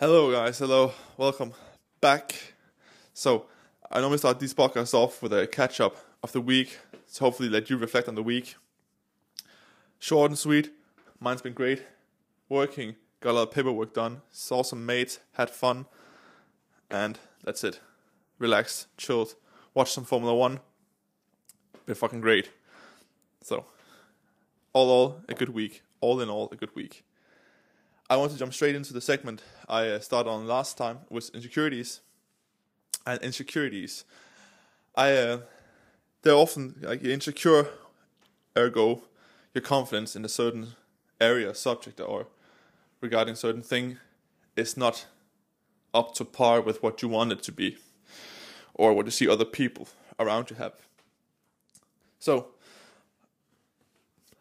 Hello, guys. Hello. Welcome back. So, I normally start these podcasts off with a catch up of the week to hopefully let you reflect on the week. Short and sweet. Mine's been great. Working, got a lot of paperwork done, saw some mates, had fun, and that's it. Relaxed, chilled, watched some Formula One. Been fucking great. So, all in all, a good week. All in all, a good week. I want to jump straight into the segment I uh, started on last time with insecurities. And insecurities, I uh, they're often like you're insecure, ergo your confidence in a certain area, subject, or regarding certain thing is not up to par with what you want it to be, or what you see other people around you have. So,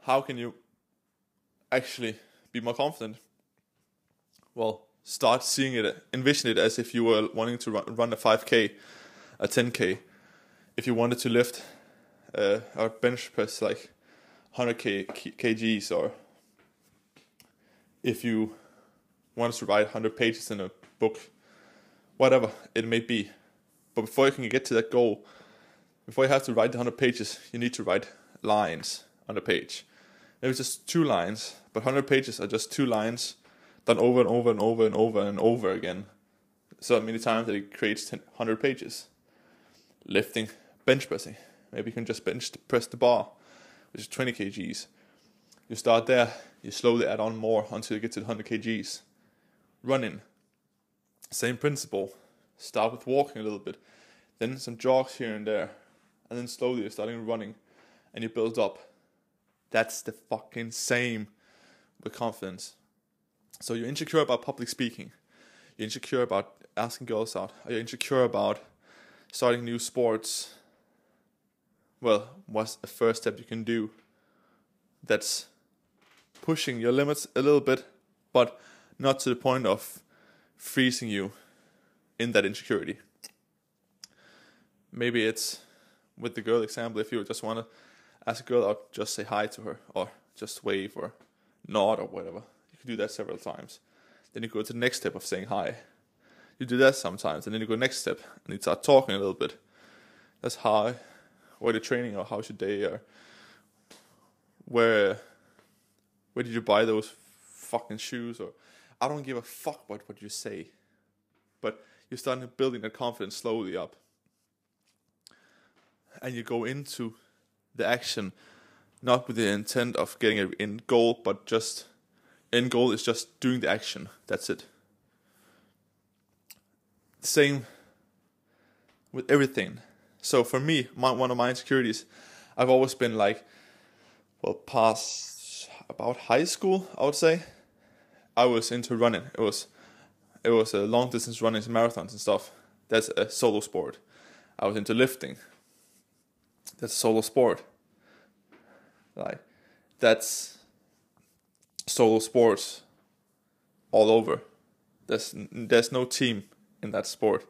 how can you actually be more confident? Well, start seeing it, envision it as if you were wanting to run, run a 5k, a 10k. If you wanted to lift uh, or bench press like 100k kgs, or if you wanted to write 100 pages in a book, whatever it may be. But before you can get to that goal, before you have to write the 100 pages, you need to write lines on the page. Maybe just two lines, but 100 pages are just two lines done over and over and over and over and over again so many times that it creates 100 pages. Lifting, bench pressing. Maybe you can just bench press the bar, which is 20 kgs. You start there, you slowly add on more until you get to 100 kgs. Running, same principle. Start with walking a little bit, then some jogs here and there, and then slowly you're starting running, and you build up. That's the fucking same with confidence. So you're insecure about public speaking. You're insecure about asking girls out. You're insecure about starting new sports. Well, what's the first step you can do? That's pushing your limits a little bit, but not to the point of freezing you in that insecurity. Maybe it's with the girl example, if you just want to ask a girl out, just say hi to her, or just wave, or nod, or whatever do that several times. Then you go to the next step of saying hi. You do that sometimes, and then you go next step and you start talking a little bit. That's hi, where the training, or how's your day, or where where did you buy those fucking shoes, or I don't give a fuck about what you say, but you're starting building that confidence slowly up, and you go into the action not with the intent of getting an end goal, but just end goal is just doing the action. That's it. Same with everything. So for me, my, one of my insecurities, I've always been like, well, past about high school, I would say, I was into running. It was, it was a long distance running, marathons and stuff. That's a solo sport. I was into lifting. That's a solo sport. Like, that's solo sports all over. There's there's no team in that sport.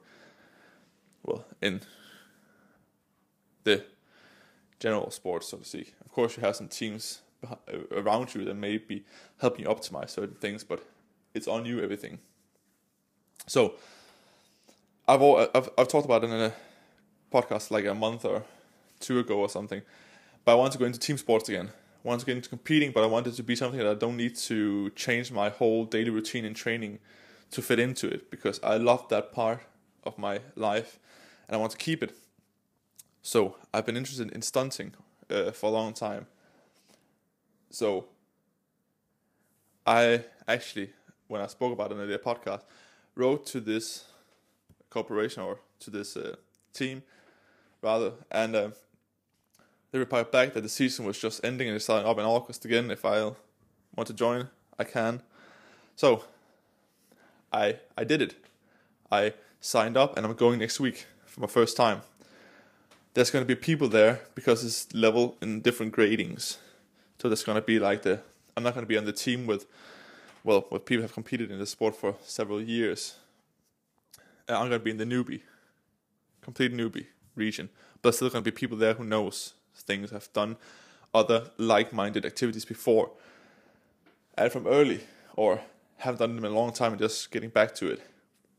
Well, in the general sports, so to speak. Of course, you have some teams around you that may be helping you optimize certain things, but it's on you everything. So, I've I've I've talked about it in a podcast like a month or two ago or something, but I want to go into team sports again to get into competing, but I want it to be something that I don't need to change my whole daily routine and training to fit into it because I love that part of my life and I want to keep it. So I've been interested in stunting uh, for a long time. So I actually, when I spoke about it in the podcast, wrote to this corporation or to this uh, team rather, and uh, they replied back that the season was just ending and it's starting up in August again. If I want to join, I can. So I I did it. I signed up and I'm going next week for my first time. There's going to be people there because it's level in different gradings. So there's going to be like the I'm not going to be on the team with well with people have competed in the sport for several years. I'm going to be in the newbie, complete newbie region. But still going to be people there who knows things, have done other like minded activities before. And from early, or haven't done them in a long time and just getting back to it.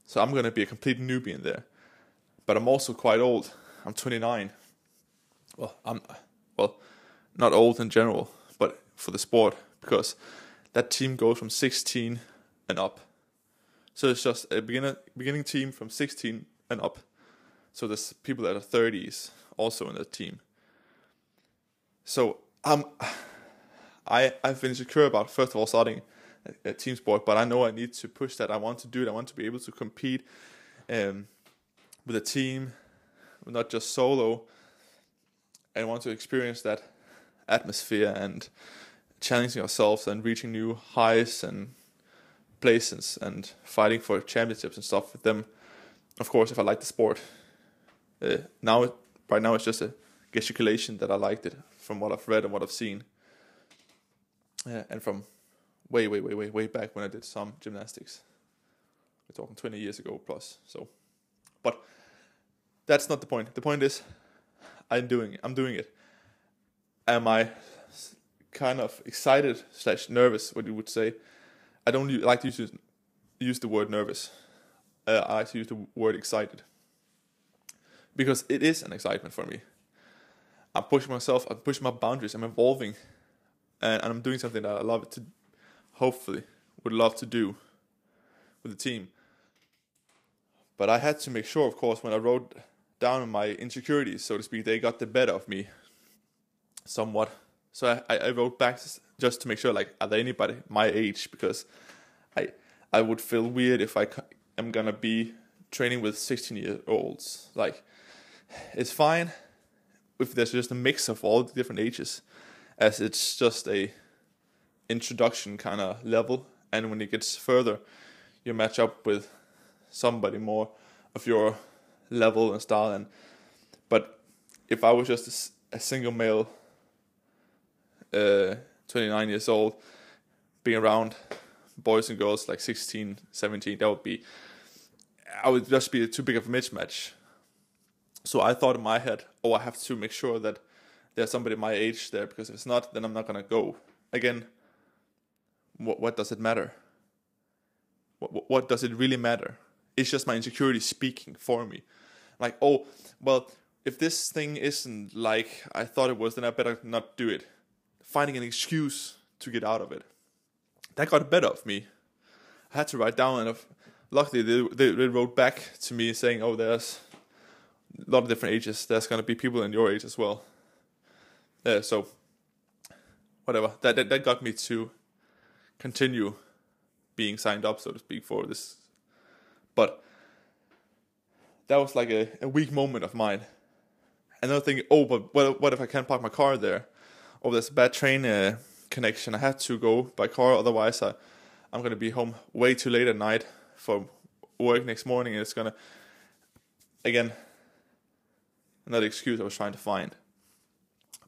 So I'm gonna be a complete newbie in there. But I'm also quite old. I'm 29. Well, I'm well, not old in general, but for the sport because that team goes from 16 and up. So it's just a beginner beginning team from 16 and up. So there's people that are 30s also in that team. So I'm I I've been insecure about first of all starting a, a, team sport, but I know I need to push that. I want to do it. I want to be able to compete um, with a team, not just solo. I want to experience that atmosphere and challenging ourselves and reaching new highs and places and fighting for championships and stuff with them. Of course, if I like the sport. Uh, now, right now, it's just a gesticulation that I liked it from what I've read and what I've seen, uh, and from way, way, way, way, way back when I did some gymnastics. We're talking 20 years ago plus. So, but that's not the point. The point is, I'm doing it. I'm doing it. Am I kind of excited slash nervous? What you would say? I don't like to use use the word nervous. Uh, I like to use the word excited because it is an excitement for me. I'm pushing myself. I'm pushing my boundaries. I'm evolving, and, and I'm doing something that I love to. Hopefully, would love to do with the team. But I had to make sure, of course, when I wrote down my insecurities, so to speak, they got the better of me somewhat. So I, I wrote back just to make sure, like, are there anybody my age? Because I I would feel weird if I am gonna be training with 16 year olds. Like, it's fine if there's just a mix of all the different ages, as it's just a introduction kind of level, and when it gets further, you match up with somebody more of your level and style. And but if I was just a, a single male, uh, 29 years old, being around boys and girls like 16, 17, that would be, I would just be too big of a mismatch. So I thought in my head, oh, I have to make sure that there's somebody my age there because if it's not, then I'm not gonna go. Again, what what does it matter? What what does it really matter? It's just my insecurity speaking for me. Like, oh, well, if this thing isn't like I thought it was, then I better not do it. Finding an excuse to get out of it. That got better of me. I had to write down, and luckily they, they, they wrote back to me saying, "Oh, there's a lot of different ages. There's gonna be people in your age as well." Yeah, so whatever. That, that that got me to continue being signed up, so to speak, for this. But that was like a, a weak moment of mine. Another thing, oh, but what, what if I can't park my car there? Oh, there's a bad train uh, connection. I had to go by car, otherwise I, I'm gonna be home way too late at night for work next morning, and it's gonna again another excuse I was trying to find.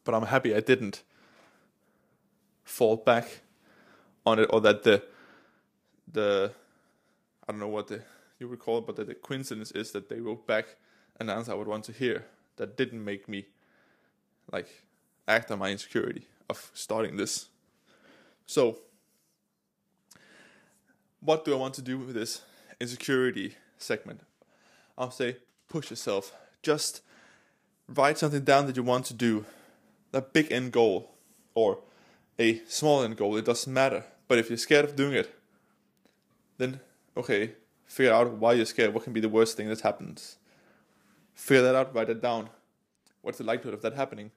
But I'm happy I didn't fall back on it, or that the the I don't know what the you recall, but that the coincidence is that they wrote back an answer I would want to hear that didn't make me like act on my insecurity of starting this. So, what do I want to do with this insecurity segment? I'll say push yourself. Just write something down that you want to do, a big end goal or a small end goal. It doesn't matter. But if you're scared of doing it, then okay, figure out why you're scared. What can be the worst thing that happens? Figure that out, write it down. What's the likelihood of that happening?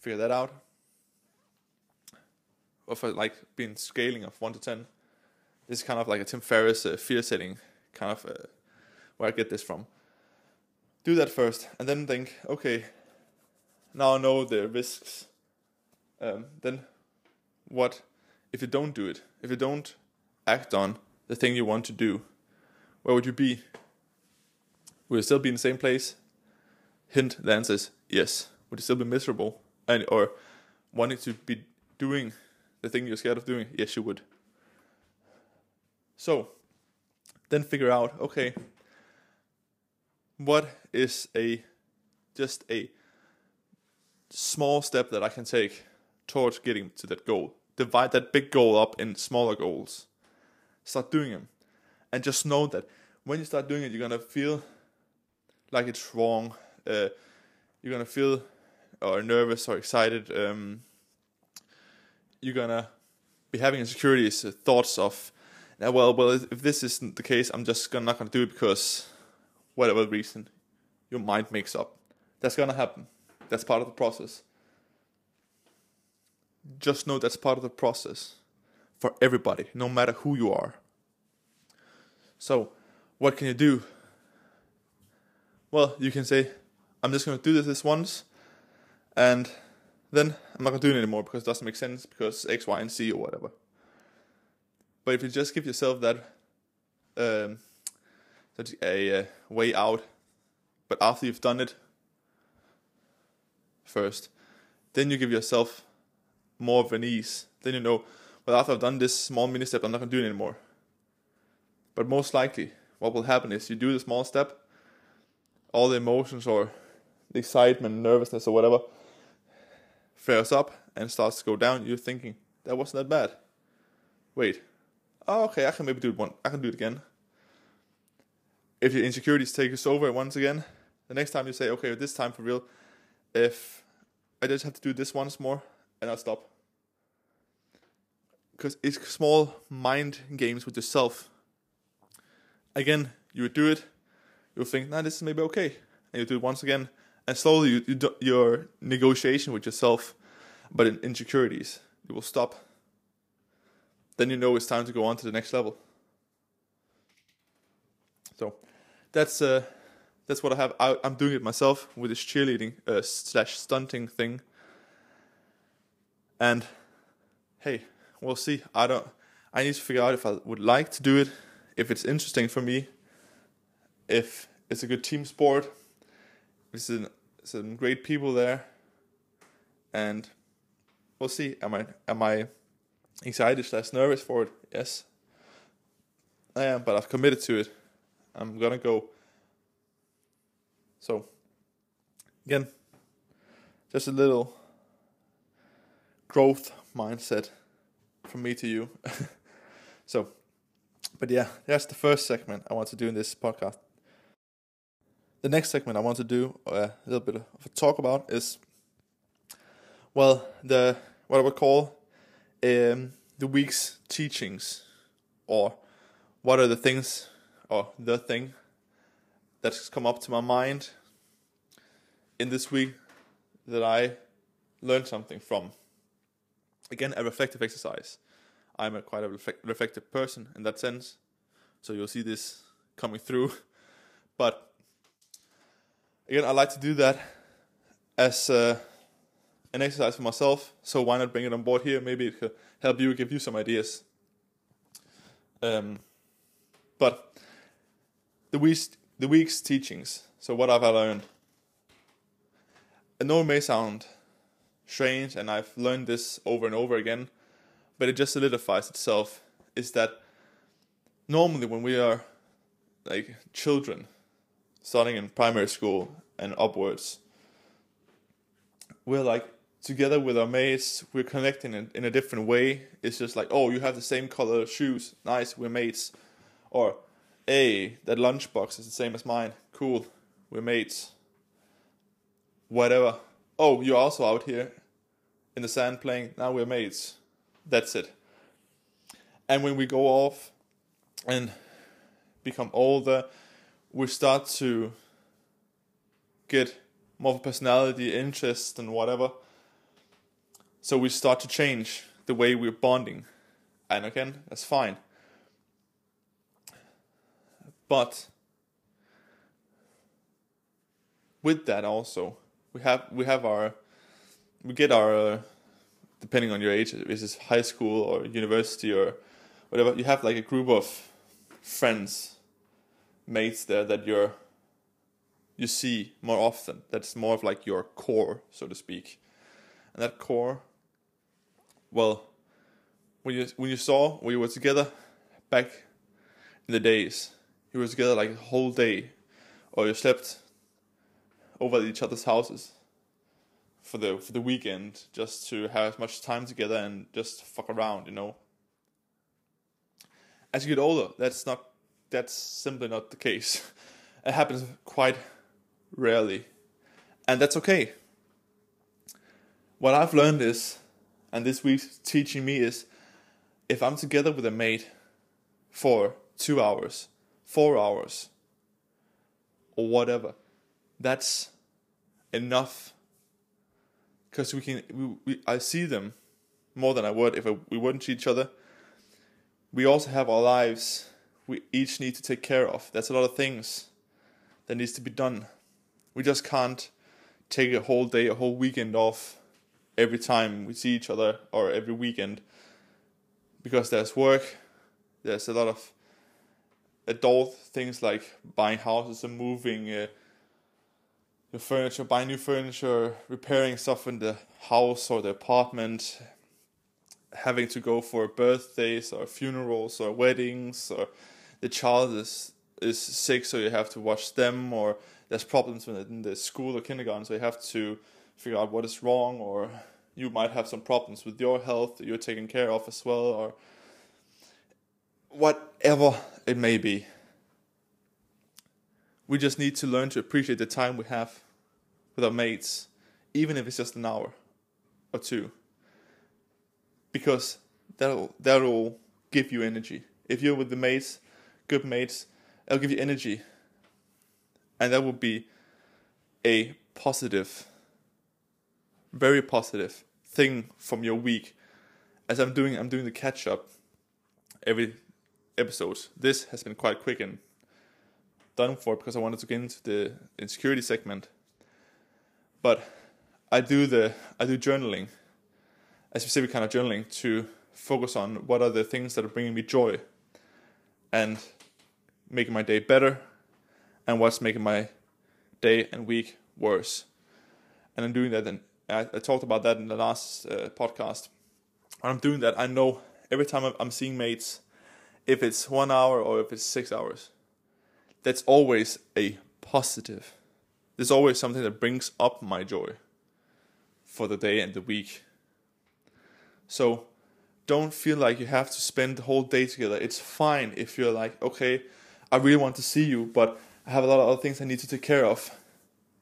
Figure that out. Or for like being scaling of 1 to 10. This is kind of like a Tim Ferriss uh, fear setting, kind of uh, where I get this from. Do that first, and then think, okay, now I know the risks. Um, then what if you don't do it? If you don't act on the thing you want to do, where would you be? Would you still be in the same place? Hint, the answer is yes. Would you still be miserable? And or wanting to be doing the thing you're scared of doing? Yes, you would. So then figure out, okay, what is a just a small step that I can take towards getting to that goal? Divide that big goal up in smaller goals. start doing them. And just know that when you start doing it, you're gonna feel like it's wrong. Uh, you're gonna feel or nervous or excited. Um, you're gonna be having insecurities, uh, thoughts of, well, well, if this isn't the case, I'm just gonna, not gonna do it because whatever reason your mind makes up. That's gonna happen. That's part of the process. Just know that's part of the process for everybody, no matter who you are. So, what can you do? Well, you can say, I'm just to do this this once, and then I'm not to do it anymore because it doesn't make sense because X, Y, and Z or whatever. But if you just give yourself that um, a uh, way out, but after you've done it first, then you give yourself more of an ease. Then you know, well, after I've done this small mini step, I'm not going to do it anymore. But most likely, what will happen is you do the small step, all the emotions or the excitement, nervousness, or whatever flares up and starts to go down. You're thinking that wasn't that bad. Wait, oh okay, I can maybe do it one. I can do it again. If your insecurities take us over once again, the next time you say, okay, this time for real, if I just have to do this once more, and I'll stop. Because it's small mind games with yourself again, you would do it, you'll think, nah, this is maybe okay. And you do it once again, and slowly you, you do, your negotiation with yourself but in insecurities, you will stop. Then you know it's time to go on to the next level. So that's uh, that's what I have. I, am doing it myself with this cheerleading uh, slash stunting thing. And hey, we'll see. I don't. I need to figure out if I would like to do it if it's interesting for me, if it's a good team sport, there's some, some great people there, and we'll see. Am I am I excited slash nervous for it? Yes, I am, but I've committed to it. I'm gonna go. So, again, just a little growth mindset from me to you. so but yeah, that's the first segment I want to do in this podcast. The next segment I want to do a little bit of a talk about is, well, the what I would call um, the week's teachings, or what are the things, or the thing that's come up to my mind in this week that I learned something from. Again, a reflective exercise. I'm a quite a reflective person in that sense. So you'll see this coming through. But again, I like to do that as uh, an exercise for myself. So why not bring it on board here? Maybe it could help you, give you some ideas. Um, but the week's the week's teachings. So what have I learned? I know it may sound strange, and I've learned this over and over again but it just solidifies itself is that normally when we are like children starting in primary school and upwards we're like together with our mates we're connecting in, in a different way it's just like oh you have the same color shoes nice we're mates or hey that lunchbox is the same as mine cool we're mates whatever oh you're also out here in the sand playing now we're mates that's it. And when we go off and become older, we start to get more of a personality, interest, and whatever. So we start to change the way we're bonding. And again, that's fine. But with that also, we have we have our we get our uh, depending on your age, if it's high school or university or whatever, you have like a group of friends, mates there that you're you see more often. That's more of like your core, so to speak. And that core, well, when you when you saw we were together back in the days, you were together like a whole day, or you slept over at each other's houses for the for the weekend just to have as much time together and just fuck around, you know. as you get older, that's not that's simply not the case. It happens quite rarely, and that's okay. What I've learned is, and this week's teaching me is, if I'm together with a mate for two hours, four hours, or whatever, that's enough. Because we can, we, we, I see them more than I would if I, we wouldn't see each other. We also have our lives we each need to take care of. That's a lot of things that needs to be done. We just can't take a whole day, a whole weekend off every time we see each other or every weekend because there's work, there's a lot of adult things like buying houses and moving uh, your furniture, buying new furniture, repairing stuff in the house or the apartment, having to go for birthdays or funerals or weddings or the child is is sick so you have to watch them or there's problems in the school or kindergarten so you have to figure out what is wrong or you might have some problems with your health that you're taking care of as well or whatever it may be. We just need to learn to appreciate the time we have with our mates even if it's just an hour or two. Because that'll that'll give you energy. If you're with the mates good mates it'll give you energy. And that will be a positive very positive thing from your week. As I'm doing, I'm doing the catch up every episode. This has been quite quick and done for because I wanted to get into the insecurity segment. But I do the I do journaling, a specific kind of journaling to focus on what are the things that are bringing me joy, and making my day better, and what's making my day and week worse. And I'm doing that in I, I talked about that in the last uh, podcast. When I'm doing that, I know every time I'm, I'm seeing mates, if it's one hour or if it's six hours, that's always a positive. There's always something that brings up my joy for the day and the week. So don't feel like you have to spend the whole day together. It's fine if you're like, okay, I really want to see you, but I have a lot of other things I need to take care of.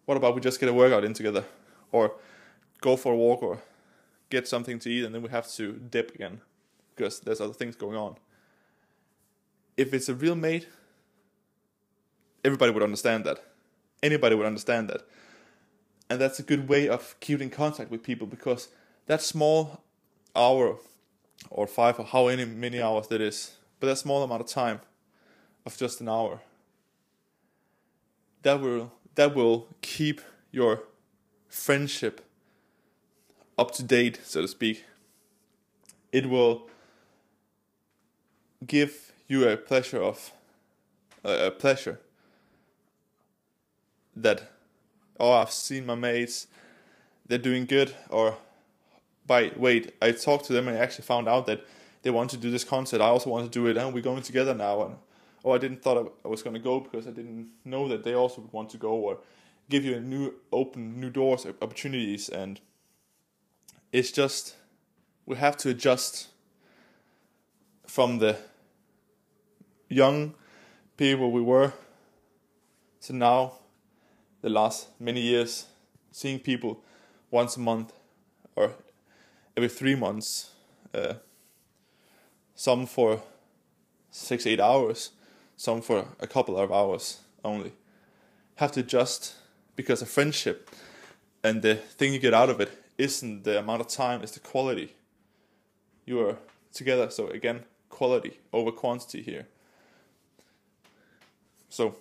What about we just get a workout in together? Or go for a walk or get something to eat and then we have to dip again because there's other things going on. If it's a real mate, everybody would understand that. Anybody would understand that. And that's a good way of keeping contact with people because that small hour or five or how many, many hours that is, but that small amount of time of just an hour, that will that will keep your friendship up to date, so to speak. It will give you a pleasure of uh, a pleasure that oh I've seen my mates they're doing good or by wait I talked to them and I actually found out that they want to do this concert. I also want to do it and we're going together now and oh I didn't thought I was going to go because I didn't know that they also would want to go or give you a new open new doors opportunities and it's just we have to adjust from the young people we were to now the last many years seeing people once a month or every three months uh, some for six eight hours some for a couple of hours only have to adjust because of friendship and the thing you get out of it isn't the amount of time, it's the quality. You are together, so again, quality over quantity here. So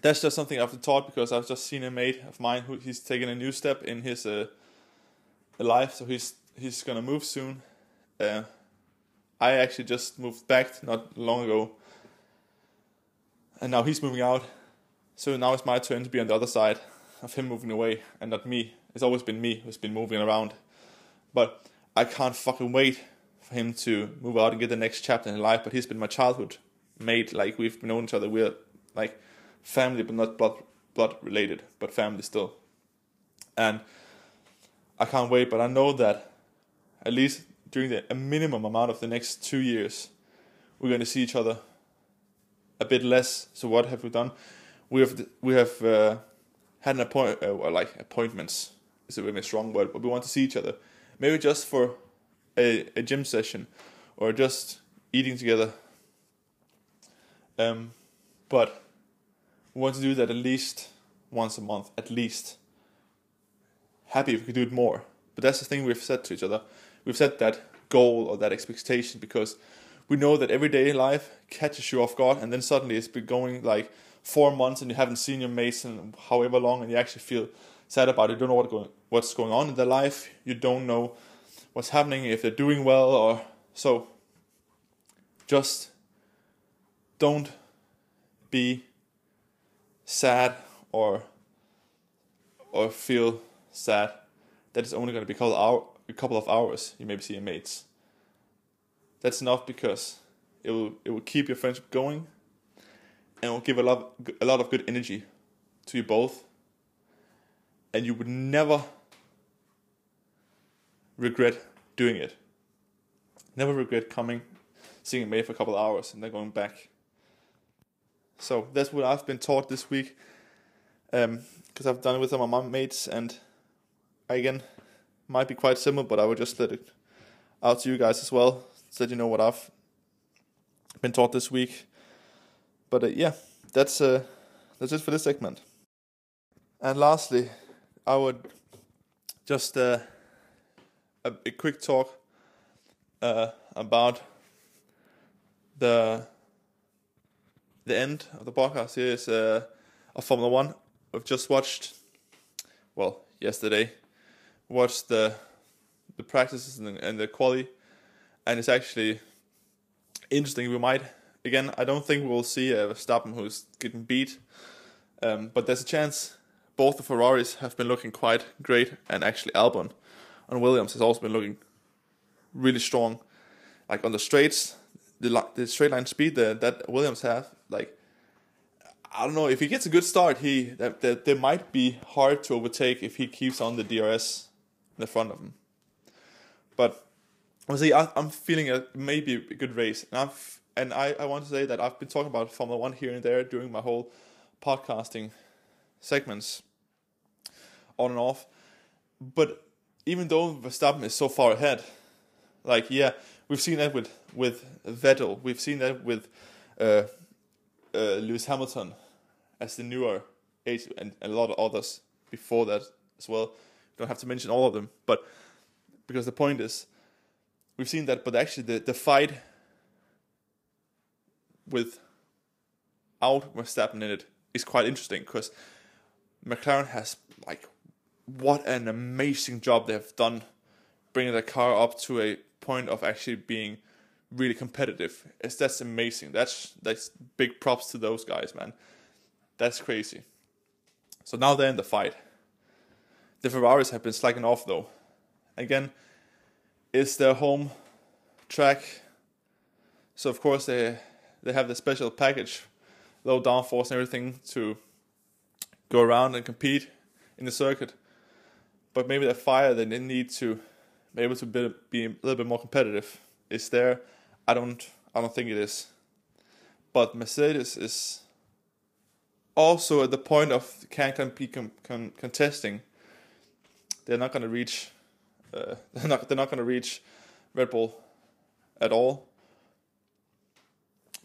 that's just something I've taught because I've just seen a mate of mine who he's taken a new step in his uh, life, so he's he's gonna move soon. Uh, I actually just moved back not long ago, and now he's moving out. So now it's my turn to be on the other side of him moving away, and not me it's always been me who's been moving around. But I can't fucking wait for him to move out and get the next chapter in life. But he's been my childhood mate. Like we've known each other. We're like family, but not blood blood related, but family still. And I can't wait. But I know that at least during the a minimum amount of the next two years, we're going to see each other a bit less. So what have we done? We have we have uh, had an appoint uh, like appointments is a really strong word, but we want to see each other. Maybe just for a, a gym session or just eating together. Um, but we want to do that at least once a month, at least. Happy if we could do it more. But that's the thing we've said to each other. We've set that goal or that expectation because we know that everyday life catches you off guard and then suddenly it's been going like four months and you haven't seen your mates in however long and you actually feel sad about it. You don't know what going, what's going on in their life. You don't know what's happening, if they're doing well or so. Just don't be sad or or feel sad that is only going to be a couple of hours you maybe see your mates. That's enough because it will it will keep your friendship going and will give a lot a lot of good energy to you both and you would never regret doing it. Never regret coming, seeing a mate for a couple of hours, and then going back. So that's what I've been taught this week, because um, I've done it with some of my mates, and again, might be quite similar, but I would just let it out to you guys as well, so that you know what I've been taught this week. But uh, yeah, that's uh, that's it for this segment. And lastly, I would just uh, a, a quick talk uh, about the the end of the podcast here is uh, Formula One. I've just watched, well, yesterday, watched the the practices and the, and the quali, and it's actually interesting. We might again. I don't think we'll see a Verstappen who's getting beat, um, but there's a chance. Both the Ferraris have been looking quite great, and actually Albon and Williams has also been looking really strong. Like on the straights, the the straight line speed that, that Williams have, like I don't know if he gets a good start, he that, that they might be hard to overtake if he keeps on the DRS in the front of him. But honestly, I, I'm feeling a maybe a good race, and I've and I, I want to say that I've been talking about Formula One here and there during my whole podcasting segments, on and off. But even though Verstappen is so far ahead, like yeah, we've seen that with with Vettel, we've seen that with uh, uh, Lewis Hamilton as the newer age, and, and a lot of others before that as well. Don't have to mention all of them, but because the point is, we've seen that. But actually, the the fight with out Verstappen in it is quite interesting because McLaren has like what an amazing job they have done bringing the car up to a point of actually being really competitive. It's that's amazing. That's that's big props to those guys, man. That's crazy. So now they're in the fight. The Ferraris have been slacking off though. Again, it's their home track. So of course they they have the special package, low downforce and everything to go around and compete in the circuit but maybe that fire that they need to able to be, be a little bit more competitive is there. I don't I don't think it is. But Mercedes is also at the point of can can be con, con, contesting. They're not going to reach. Uh, they're not. They're not going to reach Red Bull at all.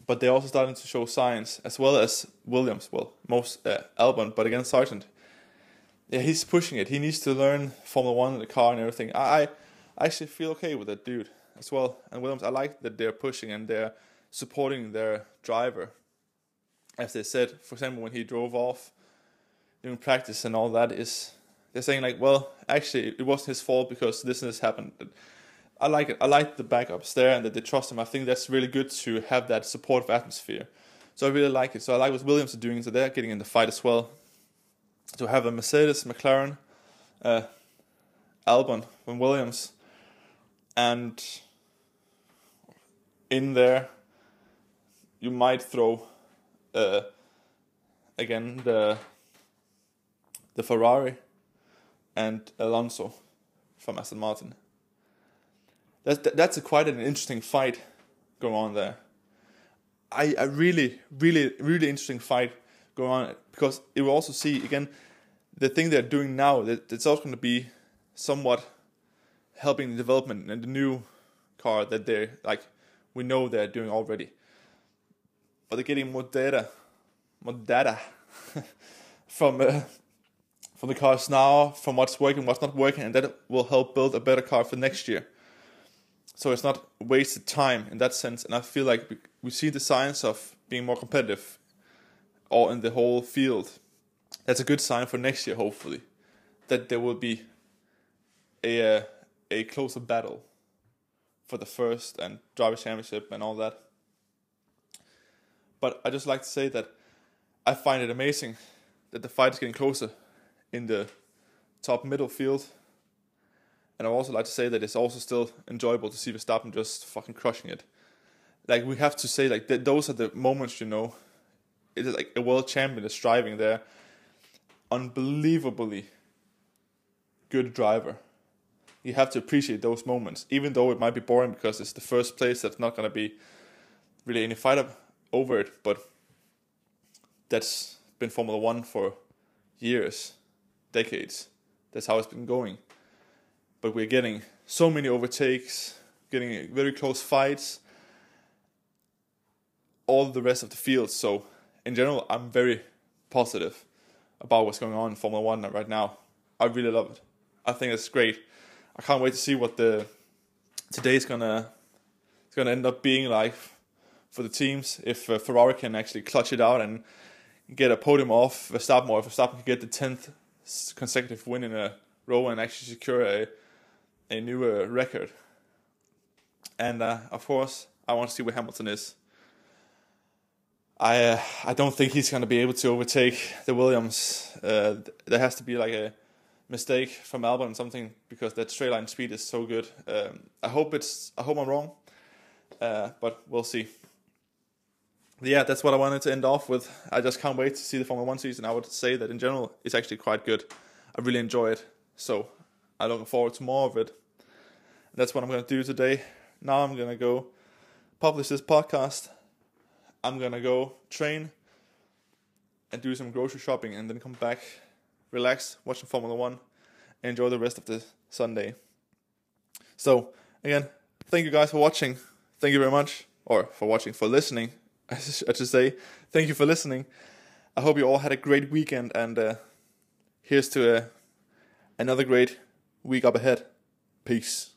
But they're also starting to show signs, as well as Williams. Well, most uh, Albon, but again Sargeant yeah, he's pushing it. He needs to learn Formula One the car and everything. I, I actually feel okay with that dude as well. And Williams, I like that they're pushing and they're supporting their driver. As they said, for example, when he drove off during practice and all that, is they're saying like, well, actually, it wasn't his fault because this and this happened. I like it. I like the backups there and that they trust him. I think that's really good to have that supportive atmosphere. So I really like it. So I like what Williams are doing. So they're getting in the fight as well to have a Mercedes, McLaren, uh, Albon from Williams, and in there you might throw uh, again the the Ferrari and Alonso from Aston Martin. That's that's a quite an interesting fight going on there, I, I really, really, really interesting fight going on because you will also see again the thing they're doing now that it's also going to be somewhat helping the development and the new car that they're like we know they're doing already. But they're getting more data, more data from uh, from the cars now, from what's working, what's not working, and that will help build a better car for next year. So it's not wasted time in that sense, and I feel like we, see the signs of being more competitive, all in the whole field. That's a good sign for next year, hopefully, that there will be a uh, a closer battle for the first and driver championship and all that. But I just like to say that I find it amazing that the fight is getting closer in the top middle field. And I also like to say that it's also still enjoyable to see Verstappen just fucking crushing it. Like we have to say, like th- those are the moments, you know. It is like a world champion is driving there, unbelievably good driver you have to appreciate those moments, even though it might be boring because it's the first place that's not going to be really any fight up over it. But that's been Formula One for years, decades. That's how it's been going. But we're getting so many overtakes, getting very close fights, all the rest of the field. So, in general, I'm very positive about what's going on in Formula One right now. I really love it. I think it's great. I can't wait to see what the today's gonna it's gonna end up being like for the teams if uh, Ferrari can actually clutch it out and get a podium off Verstappen or if Verstappen can get the tenth consecutive win in a row and actually secure a a new uh, record. And uh, of course, I want to see where Hamilton is. I uh, I don't think he's going to be able to overtake the Williams. Uh, there has to be like a mistake from Albon something because that straight line speed is so good. Um, I hope it's I hope I'm wrong, uh, but we'll see. Yeah, that's what I wanted to end off with. I just can't wait to see the Formula One season. I would say that in general, it's actually quite good. I really enjoy it, so I'm looking forward to more of it. And that's what I'm gonna do today. Now I'm gonna go publish this podcast. I'm gonna go train and do some grocery shopping, and then come back relax, watch some Formula One, enjoy the rest of the Sunday. So, again, thank you guys for watching. Thank you very much, or for watching, for listening. I should say, thank you for listening. I hope you all had a great weekend, and uh, here's to uh, another great week up ahead. Peace.